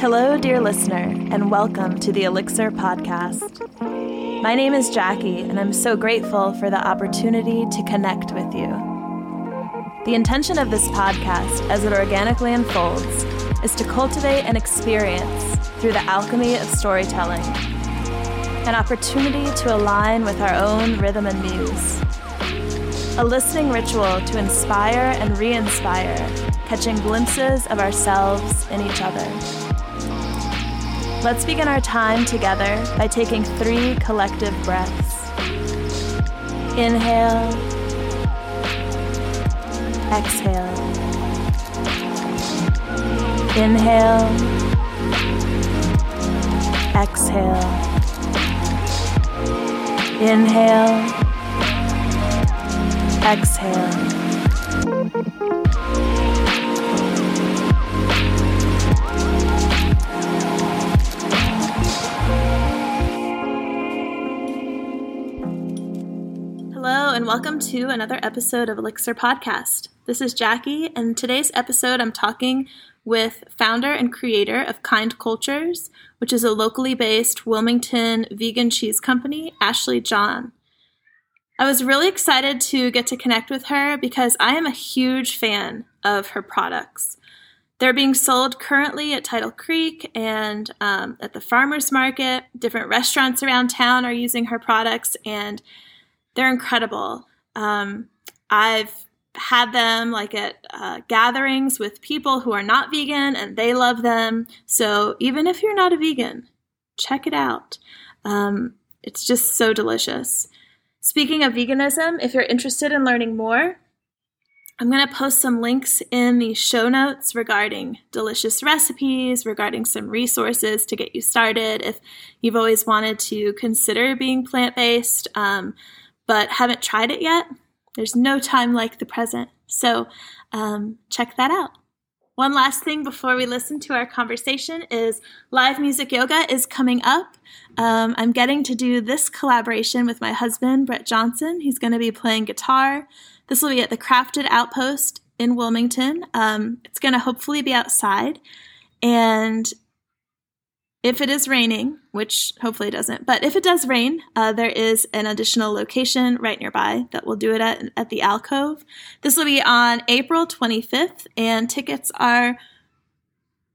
Hello, dear listener, and welcome to the Elixir Podcast. My name is Jackie, and I'm so grateful for the opportunity to connect with you. The intention of this podcast, as it organically unfolds, is to cultivate an experience through the alchemy of storytelling, an opportunity to align with our own rhythm and muse, a listening ritual to inspire and re inspire, catching glimpses of ourselves in each other. Let's begin our time together by taking three collective breaths. Inhale, exhale. Inhale, exhale. Inhale, exhale. Welcome to another episode of Elixir Podcast. This is Jackie, and today's episode I'm talking with founder and creator of Kind Cultures, which is a locally based Wilmington vegan cheese company, Ashley John. I was really excited to get to connect with her because I am a huge fan of her products. They're being sold currently at Tidal Creek and um, at the farmers market. Different restaurants around town are using her products, and they're incredible. Um, I've had them like at uh, gatherings with people who are not vegan and they love them. So even if you're not a vegan, check it out. Um, it's just so delicious. Speaking of veganism, if you're interested in learning more, I'm going to post some links in the show notes regarding delicious recipes, regarding some resources to get you started if you've always wanted to consider being plant based um, but haven't tried it yet. There's no time like the present. So um, check that out. One last thing before we listen to our conversation is live music yoga is coming up. Um, I'm getting to do this collaboration with my husband, Brett Johnson. He's going to be playing guitar. This will be at the Crafted Outpost in Wilmington. Um, it's going to hopefully be outside. And if it is raining, which hopefully it doesn't, but if it does rain, uh, there is an additional location right nearby that will do it at, at the Alcove. This will be on April 25th, and tickets are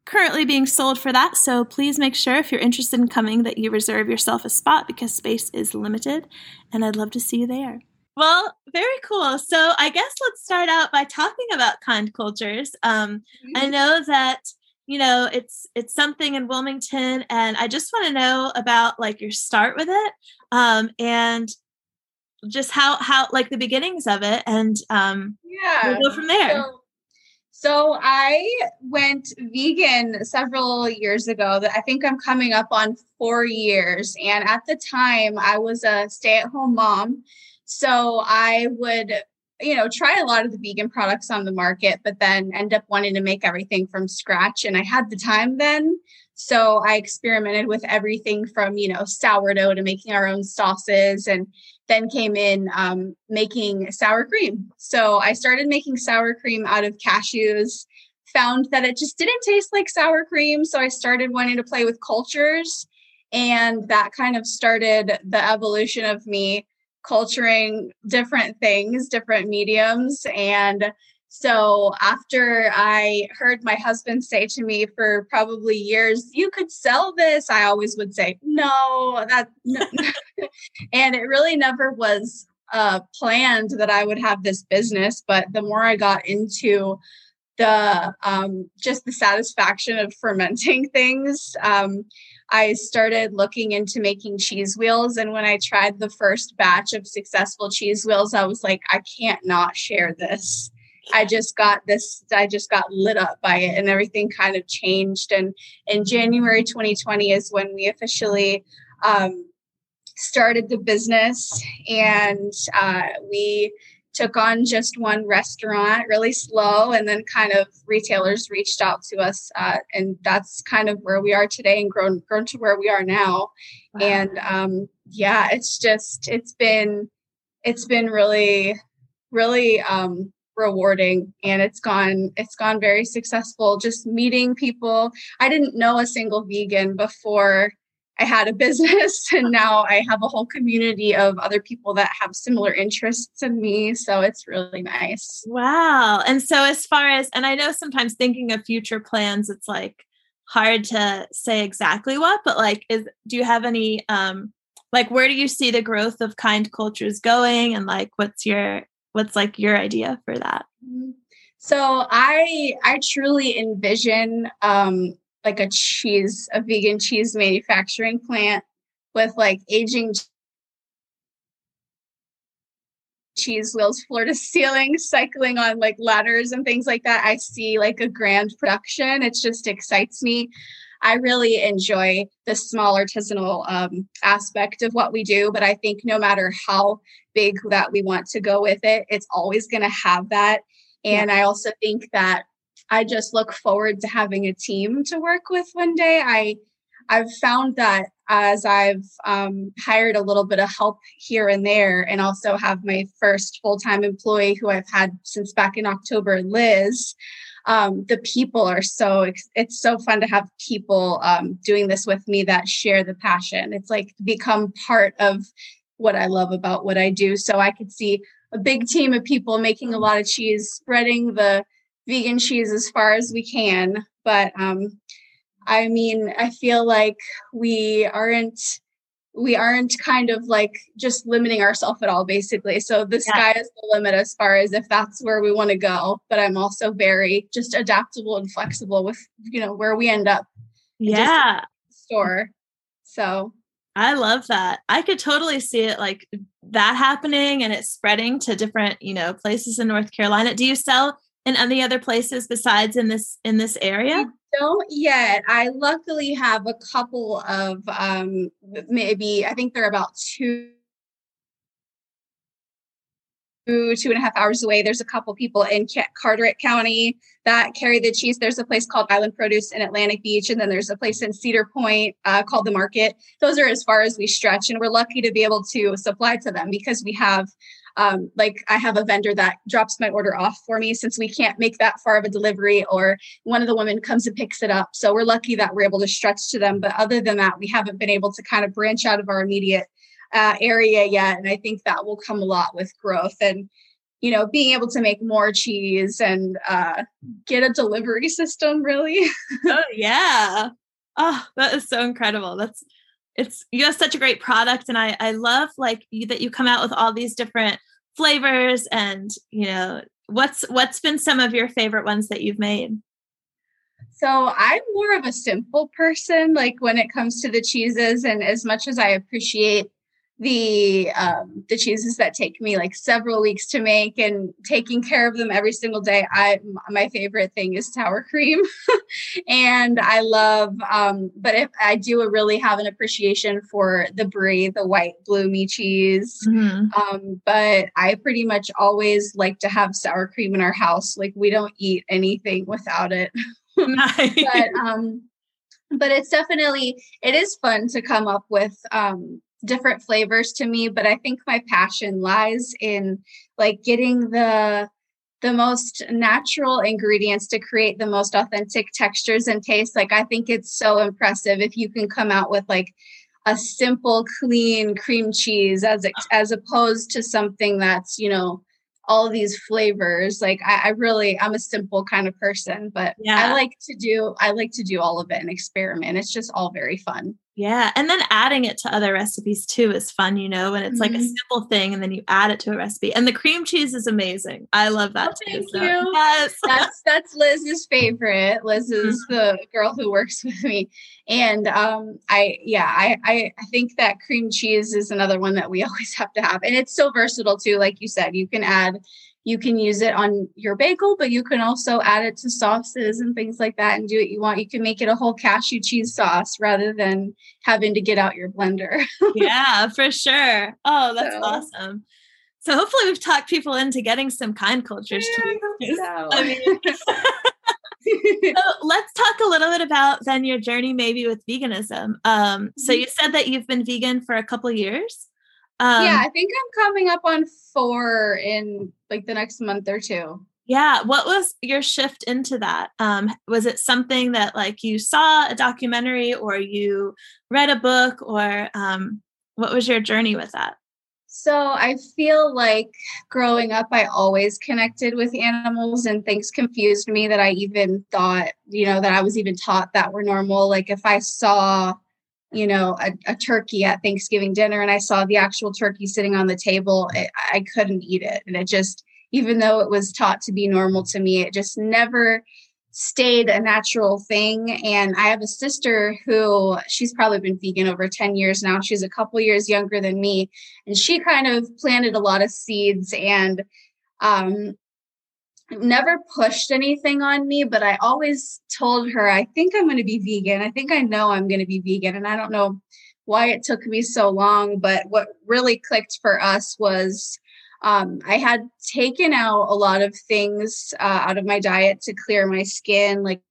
currently being sold for that. So please make sure if you're interested in coming that you reserve yourself a spot because space is limited, and I'd love to see you there. Well, very cool. So I guess let's start out by talking about kind cultures. Um, mm-hmm. I know that you know it's it's something in wilmington and i just want to know about like your start with it um and just how how like the beginnings of it and um yeah we'll go from there. so, so i went vegan several years ago that i think i'm coming up on four years and at the time i was a stay-at-home mom so i would you know, try a lot of the vegan products on the market, but then end up wanting to make everything from scratch. And I had the time then. So I experimented with everything from, you know, sourdough to making our own sauces and then came in um, making sour cream. So I started making sour cream out of cashews, found that it just didn't taste like sour cream. So I started wanting to play with cultures. And that kind of started the evolution of me culturing different things, different mediums. And so after I heard my husband say to me for probably years, you could sell this, I always would say, no, that, no. and it really never was uh, planned that I would have this business. But the more I got into the um, just the satisfaction of fermenting things, um, I started looking into making cheese wheels. And when I tried the first batch of successful cheese wheels, I was like, I can't not share this. I just got this, I just got lit up by it and everything kind of changed. And in January 2020 is when we officially um, started the business and uh, we took on just one restaurant really slow and then kind of retailers reached out to us uh, and that's kind of where we are today and grown grown to where we are now. Wow. and um, yeah it's just it's been it's been really really um, rewarding and it's gone it's gone very successful. Just meeting people. I didn't know a single vegan before i had a business and now i have a whole community of other people that have similar interests in me so it's really nice. Wow. And so as far as and i know sometimes thinking of future plans it's like hard to say exactly what but like is do you have any um like where do you see the growth of kind cultures going and like what's your what's like your idea for that? Mm-hmm. so i i truly envision um like a cheese a vegan cheese manufacturing plant with like aging cheese wheels floor to ceiling cycling on like ladders and things like that i see like a grand production it just excites me I really enjoy the small artisanal um, aspect of what we do. But I think no matter how big that we want to go with it, it's always going to have that. And yeah. I also think that I just look forward to having a team to work with one day. I I've found that as I've um, hired a little bit of help here and there, and also have my first full time employee who I've had since back in October, Liz um, the people are so it's so fun to have people um, doing this with me that share the passion it's like become part of what i love about what i do so i could see a big team of people making a lot of cheese spreading the vegan cheese as far as we can but um, i mean i feel like we aren't we aren't kind of like just limiting ourselves at all basically. So the yeah. sky is the limit as far as if that's where we want to go but i'm also very just adaptable and flexible with you know where we end up yeah. store. So i love that. I could totally see it like that happening and it's spreading to different you know places in north carolina. Do you sell in any other places besides in this in this area I don't yet. I luckily have a couple of um, maybe I think they're about two two two and a half hours away. There's a couple people in Carteret County that carry the cheese. There's a place called Island Produce in Atlantic Beach, and then there's a place in Cedar Point uh, called the Market. Those are as far as we stretch, and we're lucky to be able to supply to them because we have um, like I have a vendor that drops my order off for me since we can't make that far of a delivery, or one of the women comes and picks it up. So we're lucky that we're able to stretch to them. But other than that, we haven't been able to kind of branch out of our immediate uh, area yet. And I think that will come a lot with growth and you know being able to make more cheese and uh, get a delivery system really oh yeah oh that is so incredible that's it's you have such a great product and i i love like you, that you come out with all these different flavors and you know what's what's been some of your favorite ones that you've made? So i'm more of a simple person like when it comes to the cheeses and as much as i appreciate the um, the cheeses that take me like several weeks to make and taking care of them every single day i my favorite thing is sour cream. And i love um, but if i do really have an appreciation for the brie the white bloomy cheese. Mm-hmm. um, but i pretty much always like to have sour cream in our house. Like we don't eat anything without it. But um but it's definitely it is fun to come up with um different flavors to me, but I think my passion lies in like getting the the most natural ingredients to create the most authentic textures and tastes. Like I think it's so impressive if you can come out with like a simple, clean cream cheese as uh-huh. as opposed to something that's you know all these flavors. Like I, I, really, I'm a simple kind of person, but yeah. I like to do, I like to do all of it and experiment. It's just all very fun. Yeah. And then adding it to other recipes too is fun, you know, when it's mm-hmm. like a mm-hmm. simple thing and then you add it to a recipe. And the cream cheese is amazing. I love that oh, too. Thank so. you. Yes. That's that's Liz's favorite. Liz is mm-hmm. the girl who works with me. And um I yeah, I, I I think that cream cheese is another one that we always have to have. And it's so versatile too. Like you said, you can add you can use it on your bagel, but you can also add it to sauces and things like that and do what you want. You can make it a whole cashew cheese sauce rather than having to get out your blender. yeah, for sure. Oh, that's so. awesome. So hopefully we've talked people into getting some kind cultures cheese. So. I mean, so let's talk a little bit about then your journey maybe with veganism. Um, so mm-hmm. you said that you've been vegan for a couple years. Um, yeah, I think I'm coming up on four in like the next month or two. Yeah. What was your shift into that? Um, was it something that like you saw a documentary or you read a book or um, what was your journey with that? So I feel like growing up, I always connected with animals, and things confused me that I even thought, you know, that I was even taught that were normal. Like if I saw, you know, a, a turkey at Thanksgiving dinner and I saw the actual turkey sitting on the table, it, I couldn't eat it. And it just, even though it was taught to be normal to me, it just never stayed a natural thing. And I have a sister who she's probably been vegan over 10 years now. She's a couple years younger than me. And she kind of planted a lot of seeds and um, never pushed anything on me, but I always told her, I think I'm going to be vegan. I think I know I'm going to be vegan. And I don't know why it took me so long, but what really clicked for us was um, I had taken out a lot of things uh, out of my diet to clear my skin. Like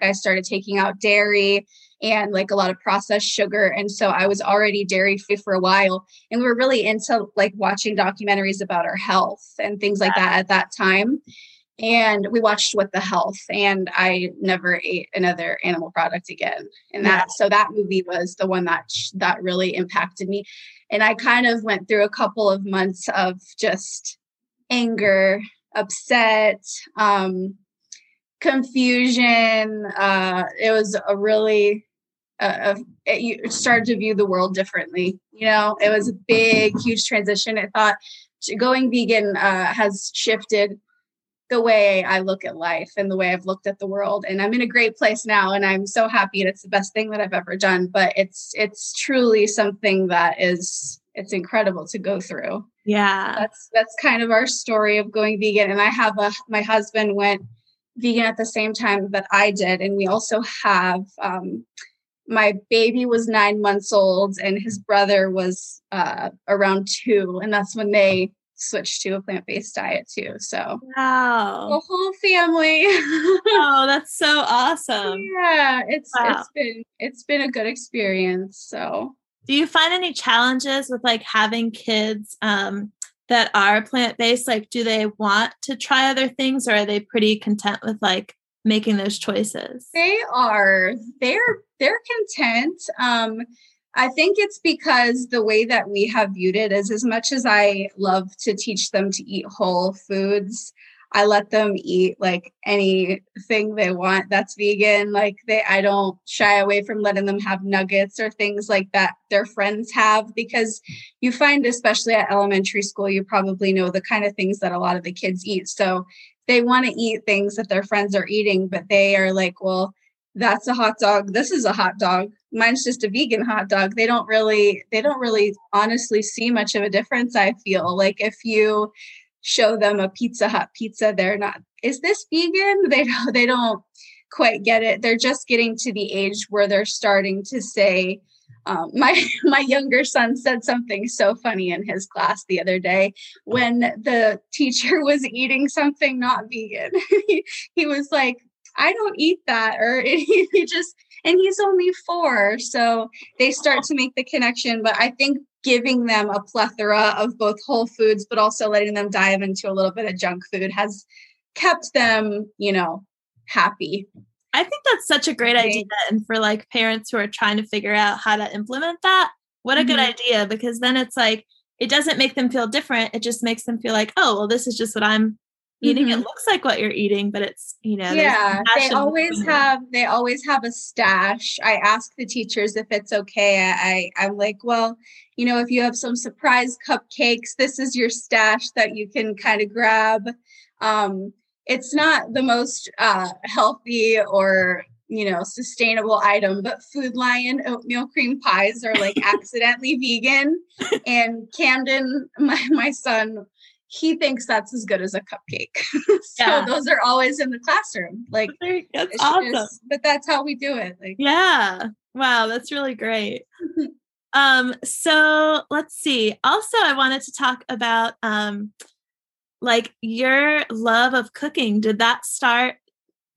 I started taking out dairy and like a lot of processed sugar. And so I was already dairy free for a while. And we were really into like watching documentaries about our health and things like that at that time. And we watched What the Health, and I never ate another animal product again. And that, yeah. so that movie was the one that that really impacted me and I kind of went through a couple of months of just anger, upset, um, confusion. Uh, it was a really uh, it, you started to view the world differently. You know, it was a big, huge transition. I thought going vegan uh, has shifted the way I look at life and the way I've looked at the world. And I'm in a great place now and I'm so happy and it's the best thing that I've ever done. But it's it's truly something that is it's incredible to go through. Yeah. That's that's kind of our story of going vegan. And I have a my husband went vegan at the same time that I did. And we also have um my baby was nine months old and his brother was uh, around two and that's when they switched to a plant-based diet too. So wow, the whole family. oh, that's so awesome. Yeah, it's wow. it's been it's been a good experience. So do you find any challenges with like having kids um that are plant-based? Like do they want to try other things or are they pretty content with like making those choices? They are. They're they're content. Um I think it's because the way that we have viewed it is as much as I love to teach them to eat whole foods, I let them eat like anything they want that's vegan. Like they I don't shy away from letting them have nuggets or things like that their friends have because you find especially at elementary school you probably know the kind of things that a lot of the kids eat. So they want to eat things that their friends are eating but they are like, well, that's a hot dog. This is a hot dog. Mine's just a vegan hot dog. They don't really, they don't really honestly see much of a difference. I feel like if you show them a Pizza Hut pizza, they're not, is this vegan? They don't, they don't quite get it. They're just getting to the age where they're starting to say, um, my my younger son said something so funny in his class the other day when the teacher was eating something not vegan. he, he was like, I don't eat that. Or he just, and he's only four. So they start to make the connection. But I think giving them a plethora of both whole foods, but also letting them dive into a little bit of junk food has kept them, you know, happy. I think that's such a great idea. And for like parents who are trying to figure out how to implement that, what a mm-hmm. good idea because then it's like, it doesn't make them feel different. It just makes them feel like, oh, well, this is just what I'm eating mm-hmm. it looks like what you're eating but it's you know yeah they always have they always have a stash. I ask the teachers if it's okay. I i'm like well you know if you have some surprise cupcakes this is your stash that you can kind of grab. Um it's not the most uh healthy or you know sustainable item but food lion oatmeal cream pies are like accidentally vegan and camden my, my son he thinks that's as good as a cupcake. so yeah. those are always in the classroom. Like that's awesome. Just, but that's how we do it. Like Yeah. Wow, that's really great. um so let's see. Also I wanted to talk about um like your love of cooking. Did that start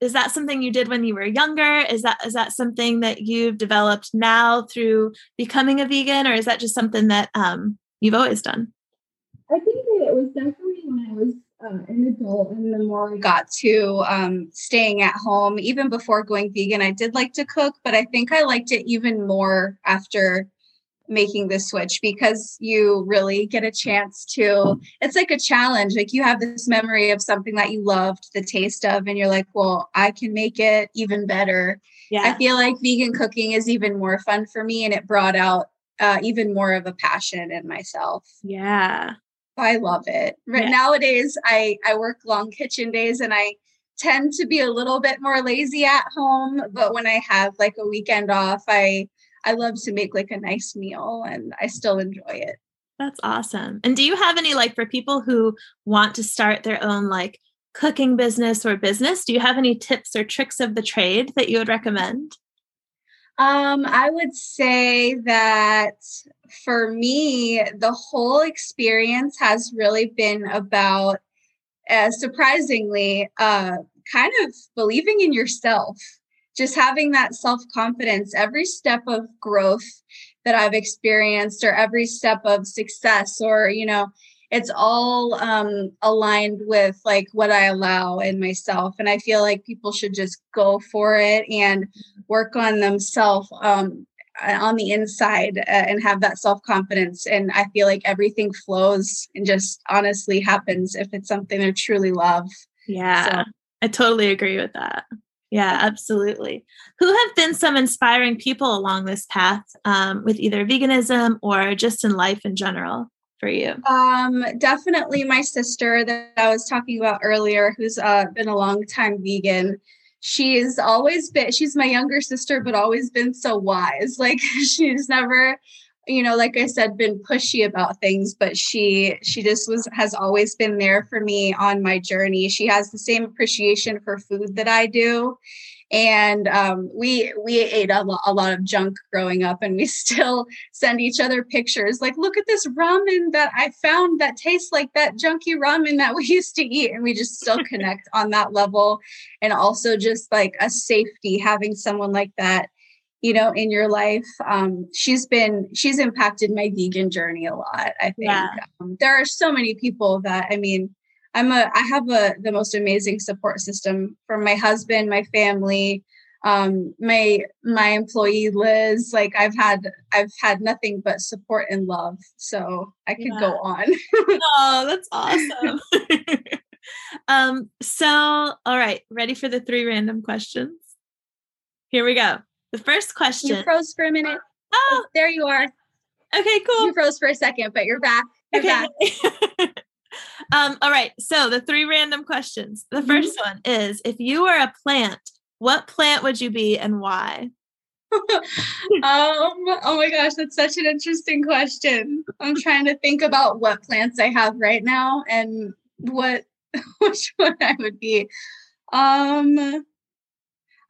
is that something you did when you were younger? Is that is that something that you've developed now through becoming a vegan, or is that just something that um, you've always done? I think it was definitely when I was uh, an adult and the more I got to um, staying at home, even before going vegan, I did like to cook, but I think I liked it even more after making the switch because you really get a chance to it's like a challenge. Like you have this memory of something that you loved the taste of and you're like well i can make it even better. Yeah. i feel like vegan cooking is even more fun for me and it brought out uh, even more of a passion in myself. Yeah i love it yeah. nowadays i i work long kitchen days and i tend to be a little bit more lazy at home but when i have like a weekend off i I love to make like a nice meal and I still enjoy it. That's awesome. And do you have any like for people who want to start their own like cooking business or business, do you have any tips or tricks of the trade that you would recommend? Um, I would say that for me, the whole experience has really been about, uh, surprisingly, uh, kind of believing in yourself just having that self confidence, every step of growth that I've experienced, or every step of success, or, you know, it's all um, aligned with like what I allow in myself. And I feel like people should just go for it and work on themselves um, on the inside uh, and have that self confidence. And I feel like everything flows and just honestly happens if it's something they truly love. Yeah, so. I totally agree with that. Yeah, absolutely. Who have been some inspiring people along this path um, with either veganism or just in life in general for you? Um, definitely my sister that I was talking about earlier, who's uh, been a long time vegan. She's always been, she's my younger sister, but always been so wise. Like she's never you know like i said been pushy about things but she she just was has always been there for me on my journey she has the same appreciation for food that i do and um, we we ate a, lo- a lot of junk growing up and we still send each other pictures. Like look at this ramen that i found that tastes like that junky ramen that we used to eat. And we just still connect on that level. And also just like a safety having someone like that you know in your life um, she's been she's impacted my vegan journey a lot i think. Yeah. um, there are so many people that i mean i'm a i have a the most amazing support system from my husband my family um, my my employee liz like i've had i've had nothing but support and love so i could yeah. go on oh that's awesome um so all right ready for the three random questions here we go the first question. You froze for a minute. Oh, oh there you are. Okay, cool. You froze for a second, but you're back. You're okay. back. um, all right. So the three random questions. The 1st mm-hmm. one is if you were a plant, what plant would you be and why? um, oh my gosh, that's such an interesting question. I'm trying to think about what plants I have right now and what which one I would be. Um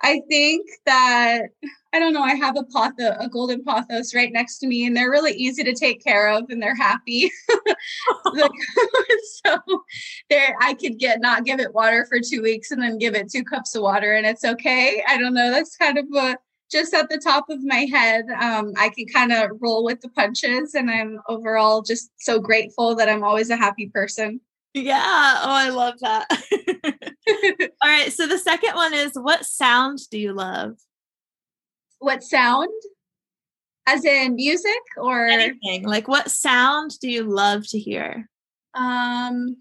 I think that I don't know. I have a pothos, a golden pothos right next to me, and they're really easy to take care of, and they're happy. so there, I could get not give it water for two weeks, and then give it two cups of water, and it's okay. I don't know. That's kind of a just at the top of my head. Um, I can kind of roll with the punches, and I'm overall just so grateful that I'm always a happy person. Yeah. Oh, I love that. All right. So the second one is what sound do you love? What sound? As in music or anything? Like what sound do you love to hear? Um,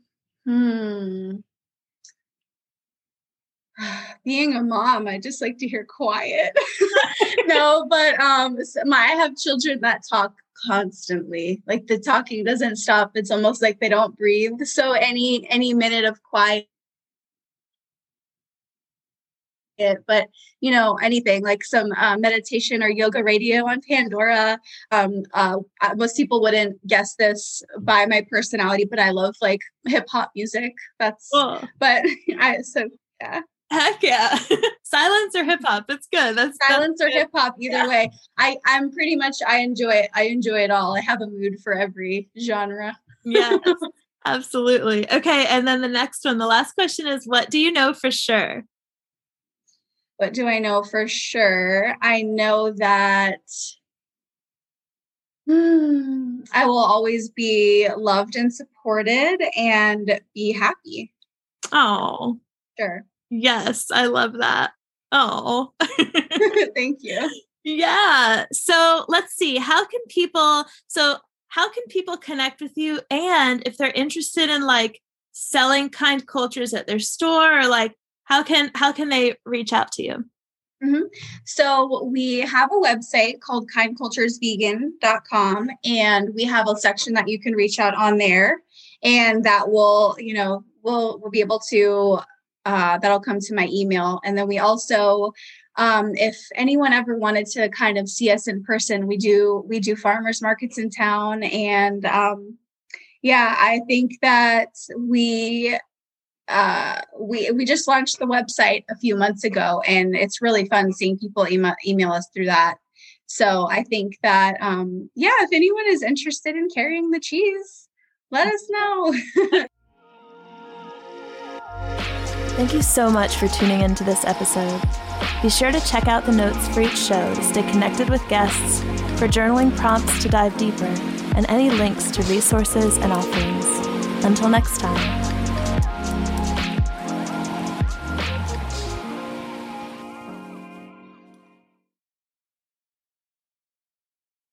hmm. Being a mom, I just like to hear quiet. no, but um, my I have children that talk constantly like the talking doesn't stop it's almost like they don't breathe so any any minute of quiet but you know anything like some uh, meditation or yoga radio on pandora um, uh, most people wouldn't guess this by my personality but i love like hip-hop music that's cool. but i so yeah Heck yeah. Silence or hip hop. That's good. That's silence that's or hip hop. Either yeah. way. I, I'm pretty much I enjoy it. I enjoy it all. I have a mood for every genre. yeah. Absolutely. Okay. And then the next one, the last question is what do you know for sure? What do I know for sure? I know that hmm, I will always be loved and supported and be happy. Oh, sure. Yes, I love that. Oh, thank you. Yeah. So let's see. How can people, so how can people connect with you? And if they're interested in like selling kind cultures at their store or like how can how can they reach out to you mm-hmm. so we have a website called kindculturesvegan.com and we have a section that you can reach out on there and that will you know we'll we'll be able to uh, that'll come to my email and then we also um, if anyone ever wanted to kind of see us in person we do we do farmers markets in town and um, yeah i think that we uh, we we just launched the website a few months ago, and it's really fun seeing people email email us through that. So I think that um, yeah, if anyone is interested in carrying the cheese, let us know. Thank you so much for tuning into this episode. Be sure to check out the notes for each show to stay connected with guests, for journaling prompts to dive deeper, and any links to resources and offerings. Until next time.